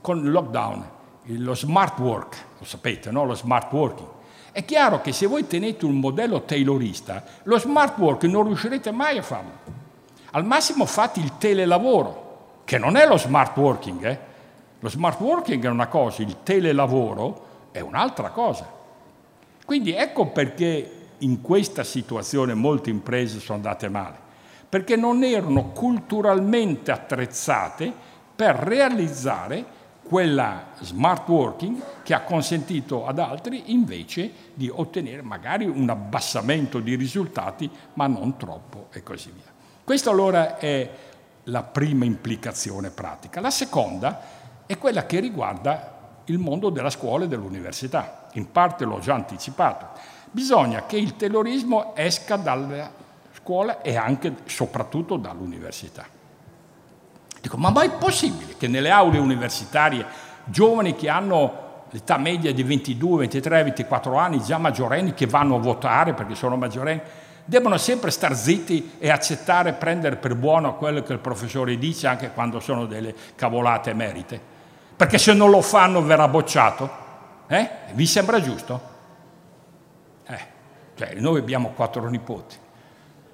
con il lockdown, lo smart work, lo sapete, no? lo smart working. È chiaro che se voi tenete un modello taylorista, lo smart work non riuscirete mai a farlo. Al massimo fate il telelavoro, che non è lo smart working. Eh? Lo smart working è una cosa, il telelavoro è un'altra cosa. Quindi ecco perché in questa situazione molte imprese sono andate male perché non erano culturalmente attrezzate per realizzare quella smart working che ha consentito ad altri invece di ottenere magari un abbassamento di risultati, ma non troppo e così via. Questa allora è la prima implicazione pratica. La seconda è quella che riguarda il mondo della scuola e dell'università. In parte l'ho già anticipato. Bisogna che il terrorismo esca dalla scuola e anche soprattutto dall'università. Dico, ma mai è possibile che nelle aule universitarie giovani che hanno l'età media di 22, 23, 24 anni, già maggiorenni, che vanno a votare perché sono maggiorenni, debbano sempre star zitti e accettare, prendere per buono quello che il professore dice anche quando sono delle cavolate emerite? Perché se non lo fanno verrà bocciato? Eh? Vi sembra giusto? Eh, cioè, noi abbiamo quattro nipoti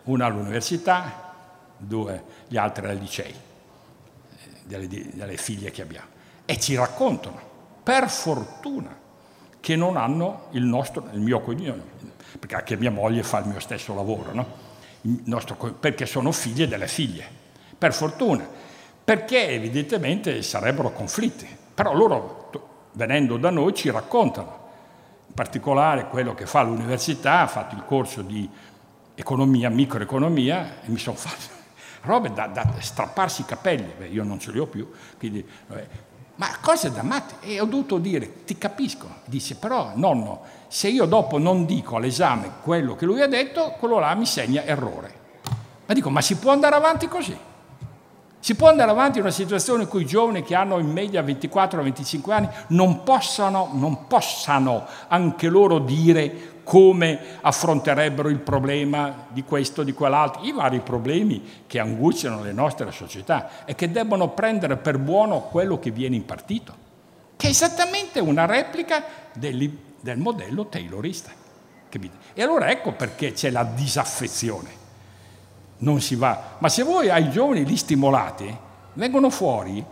una all'università, due, gli altri ai licei, eh, delle, delle figlie che abbiamo. E ci raccontano, per fortuna, che non hanno il, nostro, il mio cognome, perché anche mia moglie fa il mio stesso lavoro, no? nostro, perché sono figlie delle figlie, per fortuna, perché evidentemente sarebbero conflitti, però loro venendo da noi ci raccontano, in particolare quello che fa l'università, ha fatto il corso di economia, microeconomia, e mi sono fatto [laughs] robe da, da, strapparsi i capelli, Beh, io non ce li ho più, quindi, vabbè. ma cose da matti, e ho dovuto dire, ti capisco, dice però nonno, se io dopo non dico all'esame quello che lui ha detto, quello là mi segna errore. Ma dico, ma si può andare avanti così? Si può andare avanti in una situazione in cui i giovani che hanno in media 24-25 anni non possano, non possano anche loro dire come affronterebbero il problema di questo, di quell'altro, i vari problemi che angustiano le nostre società e che debbono prendere per buono quello che viene impartito, che è esattamente una replica del, del modello taylorista. E allora ecco perché c'è la disaffezione. Non si va. Ma se voi ai giovani li stimolate, vengono fuori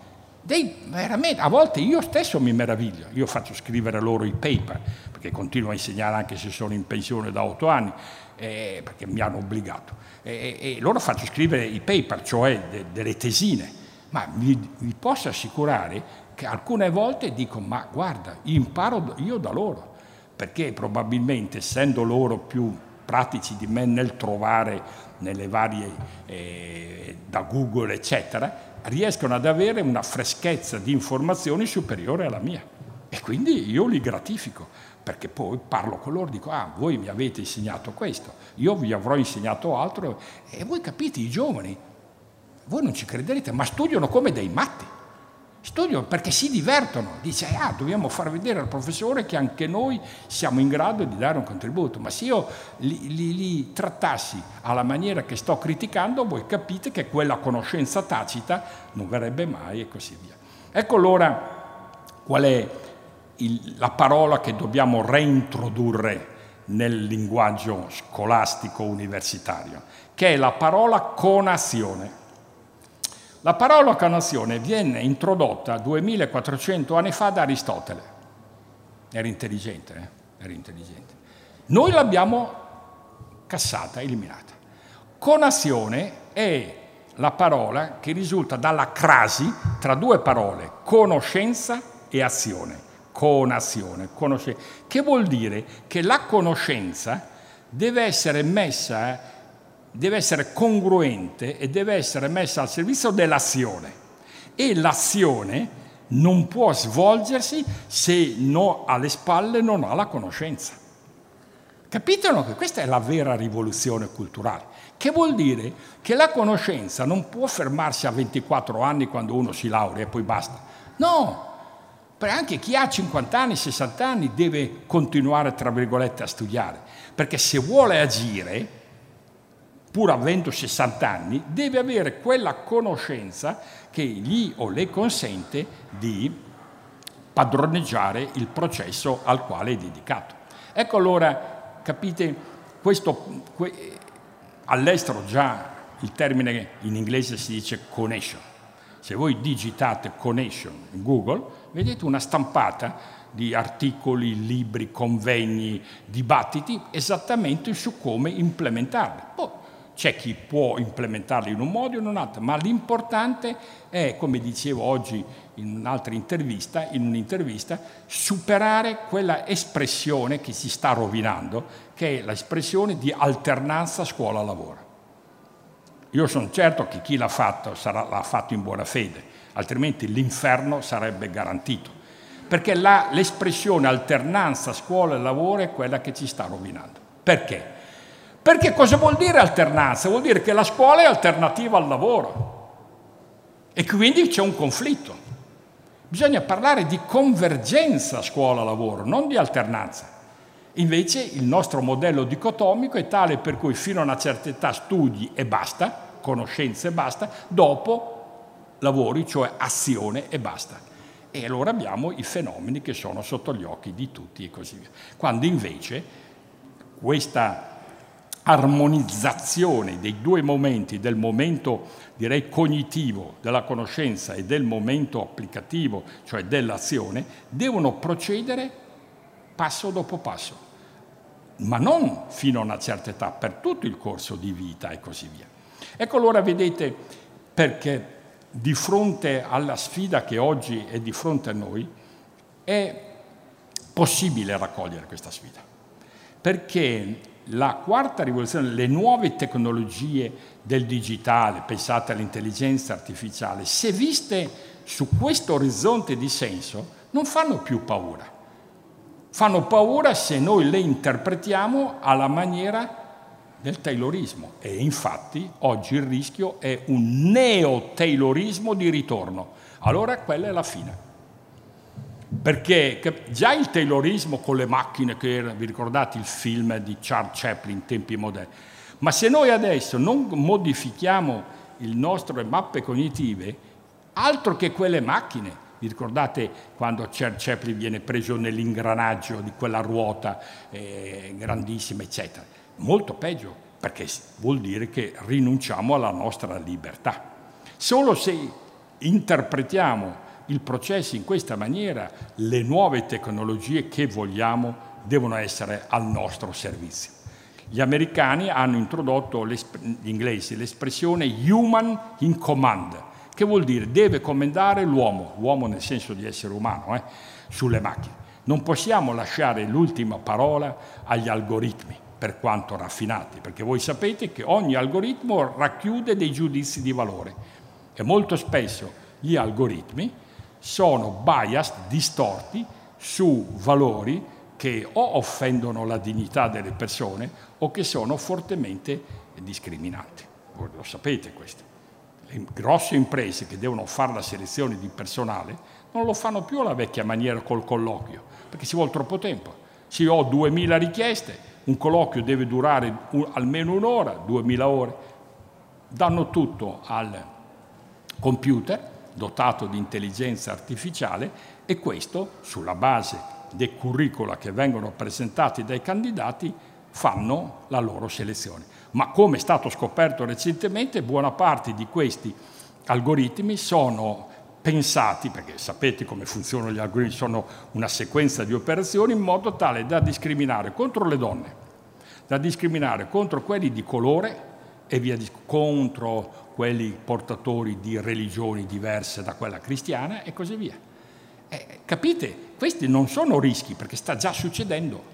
dei, veramente, a volte io stesso mi meraviglio, io faccio scrivere loro i paper, perché continuo a insegnare anche se sono in pensione da otto anni, eh, perché mi hanno obbligato, e, e, loro faccio scrivere i paper, cioè de, delle tesine, ma vi, vi, posso assicurare che alcune volte dico, ma guarda, imparo io da loro, perché probabilmente essendo loro più pratici di me nel trovare nelle varie, eh, da Google eccetera, riescono ad avere una freschezza di informazioni superiore alla mia. E quindi io li gratifico, perché poi parlo con loro, dico, ah, voi mi avete insegnato questo, io vi avrò insegnato altro, e voi capite, i giovani, voi non ci crederete, ma studiano come dei matti. Studiano perché si divertono, dice, ah, dobbiamo far vedere al professore che anche noi siamo in grado di dare un contributo, ma se io li, li, li trattassi alla maniera che sto criticando, voi capite che quella conoscenza tacita non verrebbe mai e così via. Ecco allora qual è il, la parola che dobbiamo reintrodurre nel linguaggio scolastico universitario, che è la parola conazione. La parola conazione viene introdotta 2400 anni fa da Aristotele. Era intelligente, eh? Era intelligente. Noi l'abbiamo cassata, eliminata. Conazione è la parola che risulta dalla crasi tra due parole, conoscenza e azione. Conazione, conoscenza. Che vuol dire che la conoscenza deve essere messa, deve essere congruente e deve essere messa al servizio dell'azione. E l'azione non può svolgersi se no, alle spalle non ha la conoscenza. Capitano che questa è la vera rivoluzione culturale, che vuol dire che la conoscenza non può fermarsi a 24 anni quando uno si laurea e poi basta. No, perché anche chi ha 50 anni, 60 anni deve continuare, tra virgolette, a studiare, perché se vuole agire, pur avendo 60 anni, deve avere quella conoscenza che gli o le consente di padroneggiare il processo al quale è dedicato. Ecco allora capite, questo, que, all'estero già il termine in inglese si dice connection. Se voi digitate connection in Google, vedete una stampata di articoli, libri, convegni, dibattiti esattamente su come implementarli. Poi c'è chi può implementarli in un modo o in un altro, ma l'importante è, come dicevo oggi in un'altra intervista, in un'intervista, superare quella espressione che si sta rovinando, che è l'espressione di alternanza scuola-lavoro. Io sono certo che chi l'ha fatto sarà, l'ha fatto in buona fede, altrimenti l'inferno sarebbe garantito. Perché la, l'espressione alternanza scuola-lavoro è quella che ci sta rovinando. Perché? Perché cosa vuol dire alternanza? Vuol dire che la scuola è alternativa al lavoro e quindi c'è un conflitto. Bisogna parlare di convergenza scuola-lavoro, non di alternanza. Invece il nostro modello dicotomico è tale per cui fino a una certa età studi e basta, conoscenze e basta, dopo lavori, cioè azione e basta. E allora abbiamo i fenomeni che sono sotto gli occhi di tutti e così via. Quando invece questa armonizzazione dei due momenti, del momento direi cognitivo della conoscenza e del momento applicativo, cioè dell'azione, devono procedere passo dopo passo, ma non fino a una certa età, per tutto il corso di vita e così via. Ecco allora vedete perché di fronte alla sfida che oggi è di fronte a noi è possibile raccogliere questa sfida, perché la quarta rivoluzione, le nuove tecnologie del digitale, pensate all'intelligenza artificiale, se viste su questo orizzonte di senso, non fanno più paura. Fanno paura se noi le interpretiamo alla maniera del taylorismo e infatti oggi il rischio è un neo-taylorismo di ritorno. Allora quella è la fine perché già il taylorismo con le macchine che era, vi ricordate il film di Charles Chaplin in tempi moderni, ma se noi adesso non modifichiamo le nostre mappe cognitive, altro che quelle macchine, vi ricordate quando Charles Chaplin viene preso nell'ingranaggio di quella ruota eh, grandissima, eccetera? Molto peggio, perché vuol dire che rinunciamo alla nostra libertà. Solo se interpretiamo il processo in questa maniera, le nuove tecnologie che vogliamo devono essere al nostro servizio. Gli americani hanno introdotto, gli inglesi, l'espressione human in command, che vuol dire deve comandare l'uomo, l'uomo nel senso di essere umano, eh, sulle macchine. Non possiamo lasciare l'ultima parola agli algoritmi, per quanto raffinati, perché voi sapete che ogni algoritmo racchiude dei giudizi di valore e molto spesso gli algoritmi sono bias distorti su valori che o offendono la dignità delle persone o che sono fortemente discriminanti. Voi lo sapete questo. Le grosse imprese che devono fare la selezione di personale non lo fanno più alla vecchia maniera col colloquio, perché ci vuole troppo tempo. Se ho 2000 richieste, un colloquio deve durare un, almeno un'ora, 2000 ore, danno tutto al computer dotato di intelligenza artificiale e questo, sulla base dei curricula che vengono presentati dai candidati, fanno la loro selezione. Ma come è stato scoperto recentemente, buona parte di questi algoritmi sono pensati, perché sapete come funzionano gli algoritmi, sono una sequenza di operazioni in modo tale da discriminare contro le donne, da discriminare contro quelli di colore e via di, contro quelli portatori di religioni diverse da quella cristiana e così via. Eh, capite? Questi non sono rischi perché sta già succedendo.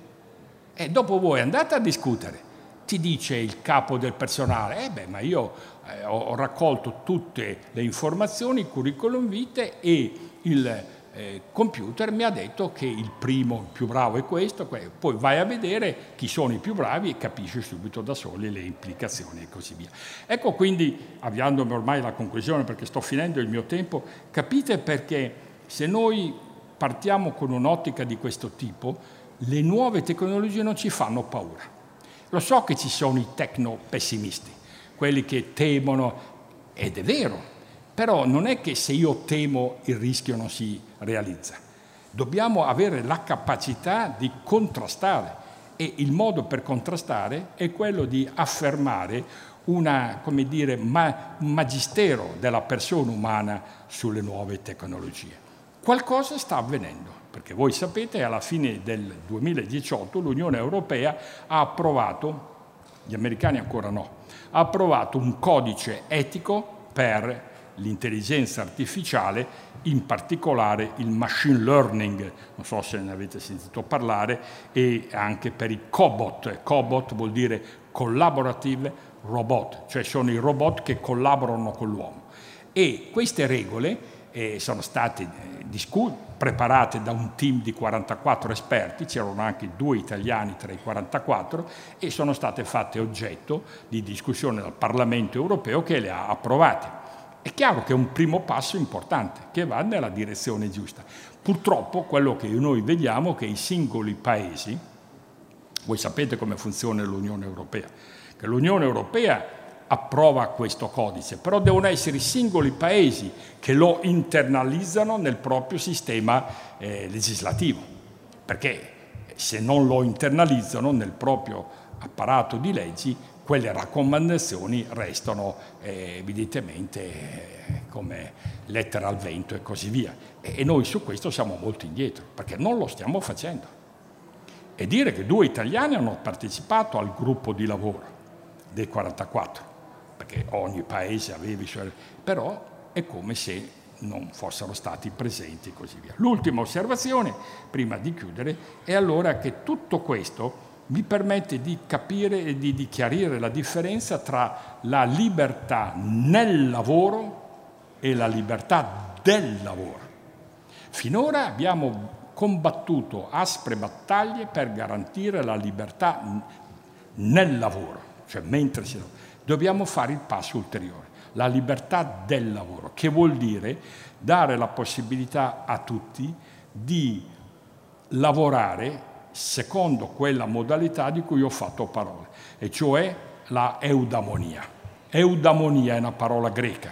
E dopo voi andate a discutere. Ti dice il capo del personale, eh beh, ma io eh, ho raccolto tutte le informazioni, il curriculum vitae e il eh, computer mi ha detto che il primo, il più bravo è questo, poi vai a vedere chi sono i più bravi e capisci subito da soli le implicazioni e così via. Ecco quindi, avviandomi ormai alla conclusione perché sto finendo il mio tempo, capite perché se noi partiamo con un'ottica di questo tipo, le nuove tecnologie non ci fanno paura. Lo so che ci sono i tecno pessimisti, quelli che temono, ed è vero, però non è che se io temo il rischio non si realizza. Dobbiamo avere la capacità di contrastare e il modo per contrastare è quello di affermare una, dire, ma, un magistero della persona umana sulle nuove tecnologie. Qualcosa sta avvenendo, perché voi sapete alla fine del 2018 l'Unione Europea ha approvato, gli americani ancora no, ha approvato un codice etico per l'intelligenza artificiale, in particolare il machine learning, non so se ne avete sentito parlare, e anche per i cobot. Cobot vuol dire collaborative robot, cioè sono i robot che collaborano con l'uomo. E queste regole eh, sono state eh, discusse, preparate da un team di 44 esperti, c'erano anche due italiani tra i 44, e sono state fatte oggetto di discussione dal Parlamento europeo che le ha approvate. È chiaro che è un primo passo importante che va nella direzione giusta. Purtroppo quello che noi vediamo è che i singoli paesi, voi sapete come funziona l'Unione Europea, che l'Unione Europea approva questo codice, però devono essere i singoli paesi che lo internalizzano nel proprio sistema eh, legislativo, perché se non lo internalizzano nel proprio apparato di leggi quelle raccomandazioni restano eh, evidentemente eh, come lettera al vento e così via. E, e noi su questo siamo molto indietro, perché non lo stiamo facendo. E dire che due italiani hanno partecipato al gruppo di lavoro dei 44, perché ogni paese aveva i suoi... però è come se non fossero stati presenti e così via. L'ultima osservazione, prima di chiudere, è allora che tutto questo mi permette di capire e di, di chiarire la differenza tra la libertà nel lavoro e la libertà del lavoro. Finora abbiamo combattuto aspre battaglie per garantire la libertà nel lavoro, cioè mentre si lavora. Dobbiamo fare il passo ulteriore, la libertà del lavoro, che vuol dire dare la possibilità a tutti di lavorare secondo quella modalità di cui ho fatto parola, e cioè la eudamonia. Eudamonia è una parola greca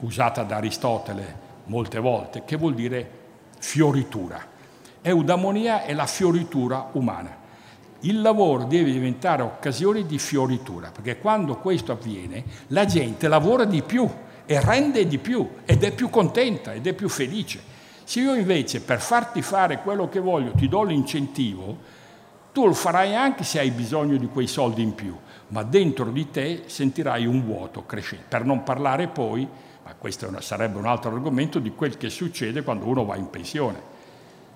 usata da Aristotele molte volte, che vuol dire fioritura. Eudamonia è la fioritura umana. Il lavoro deve diventare occasione di fioritura, perché quando questo avviene la gente lavora di più e rende di più ed è più contenta ed è più felice. Se io invece per farti fare quello che voglio ti do l'incentivo, tu lo farai anche se hai bisogno di quei soldi in più, ma dentro di te sentirai un vuoto crescente. Per non parlare poi, ma questo sarebbe un altro argomento, di quel che succede quando uno va in pensione.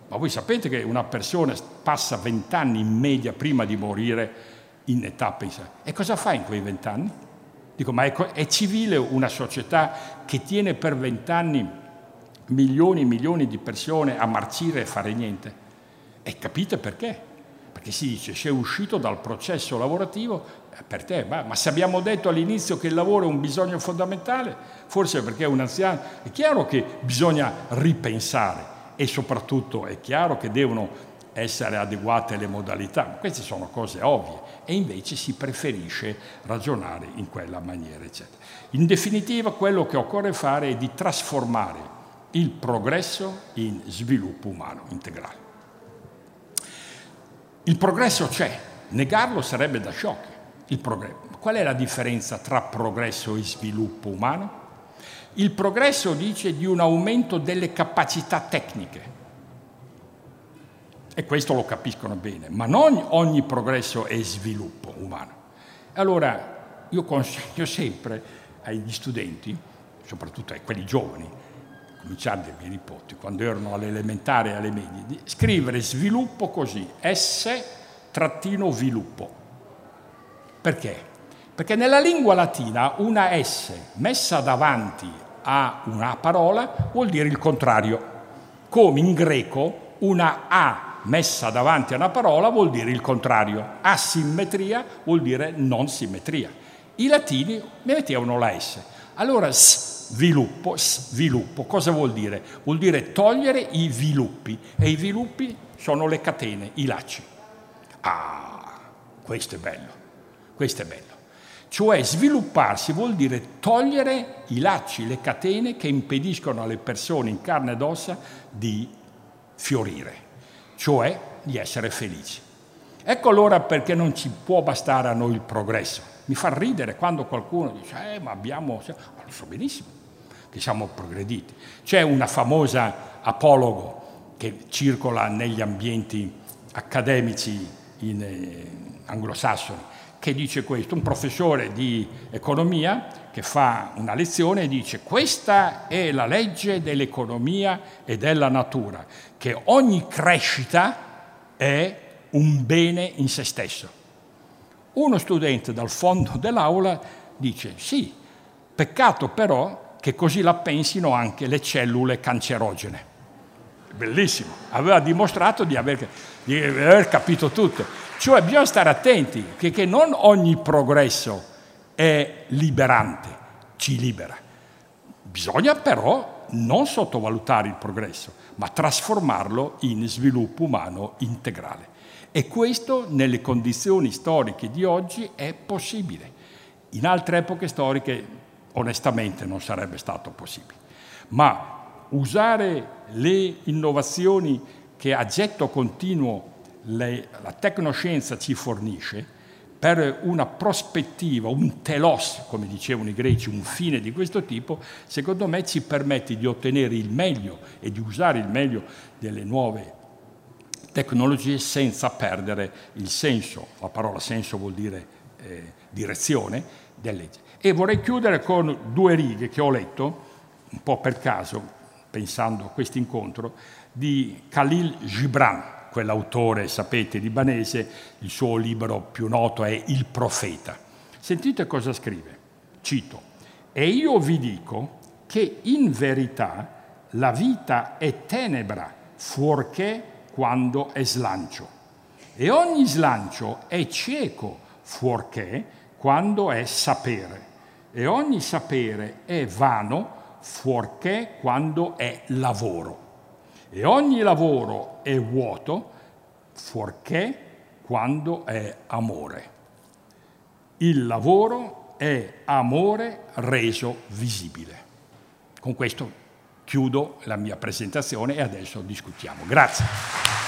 Ma voi sapete che una persona passa vent'anni in media prima di morire in età pensione. E cosa fa in quei vent'anni? Dico, ma è, è civile una società che tiene per vent'anni milioni e milioni di persone a marcire e fare niente. E capite perché? Perché si dice sei uscito dal processo lavorativo eh, per te, ma, ma se abbiamo detto all'inizio che il lavoro è un bisogno fondamentale, forse perché è un anziano, è chiaro che bisogna ripensare e soprattutto è chiaro che devono essere adeguate le modalità, ma queste sono cose ovvie e invece si preferisce ragionare in quella maniera. Eccetera. In definitiva quello che occorre fare è di trasformare il progresso in sviluppo umano integrale. Il progresso c'è, negarlo sarebbe da sciocchi. Qual è la differenza tra progresso e sviluppo umano? Il progresso dice di un aumento delle capacità tecniche. E questo lo capiscono bene, ma non ogni progresso è sviluppo umano. Allora, io consiglio sempre agli studenti, soprattutto a quelli giovani, cominciare dai miei nipoti, quando erano alle elementari e alle medie, di scrivere sviluppo così, S-viluppo. Perché? Perché nella lingua latina una S messa davanti a una parola vuol dire il contrario, come in greco una A messa davanti a una parola vuol dire il contrario, asimmetria vuol dire non simmetria. I latini mettevano la S. Allora sviluppo, sviluppo, cosa vuol dire? Vuol dire togliere i viluppi e i viluppi sono le catene, i lacci. Ah, questo è bello, questo è bello. Cioè svilupparsi vuol dire togliere i lacci, le catene che impediscono alle persone in carne ed ossa di fiorire, cioè di essere felici. Ecco allora perché non ci può bastare a noi il progresso. Mi fa ridere quando qualcuno dice, eh, ma abbiamo... Ma lo so benissimo che siamo progrediti. C'è una famosa apologo che circola negli ambienti accademici in, eh, anglosassoni, che dice questo, un professore di economia che fa una lezione e dice questa è la legge dell'economia e della natura, che ogni crescita è un bene in se stesso. Uno studente dal fondo dell'aula dice sì, peccato però che così la pensino anche le cellule cancerogene. Bellissimo, aveva dimostrato di aver, di aver capito tutto. Cioè bisogna stare attenti che, che non ogni progresso è liberante, ci libera. Bisogna però non sottovalutare il progresso, ma trasformarlo in sviluppo umano integrale. E questo nelle condizioni storiche di oggi è possibile. In altre epoche storiche onestamente non sarebbe stato possibile. Ma usare le innovazioni che a getto continuo le, la tecnoscienza ci fornisce per una prospettiva, un telos, come dicevano i greci, un fine di questo tipo, secondo me ci permette di ottenere il meglio e di usare il meglio delle nuove tecnologie senza perdere il senso, la parola senso vuol dire eh, direzione, delle. E vorrei chiudere con due righe che ho letto, un po' per caso, pensando a questo incontro, di Khalil Gibran, quell'autore, sapete, libanese, il suo libro più noto è Il profeta. Sentite cosa scrive, cito, e io vi dico che in verità la vita è tenebra fuorché quando è slancio, e ogni slancio è cieco fuorché quando è sapere e ogni sapere è vano fuorché quando è lavoro. E ogni lavoro è vuoto fuorché quando è amore. Il lavoro è amore reso visibile. Con questo chiudo la mia presentazione e adesso discutiamo. Grazie.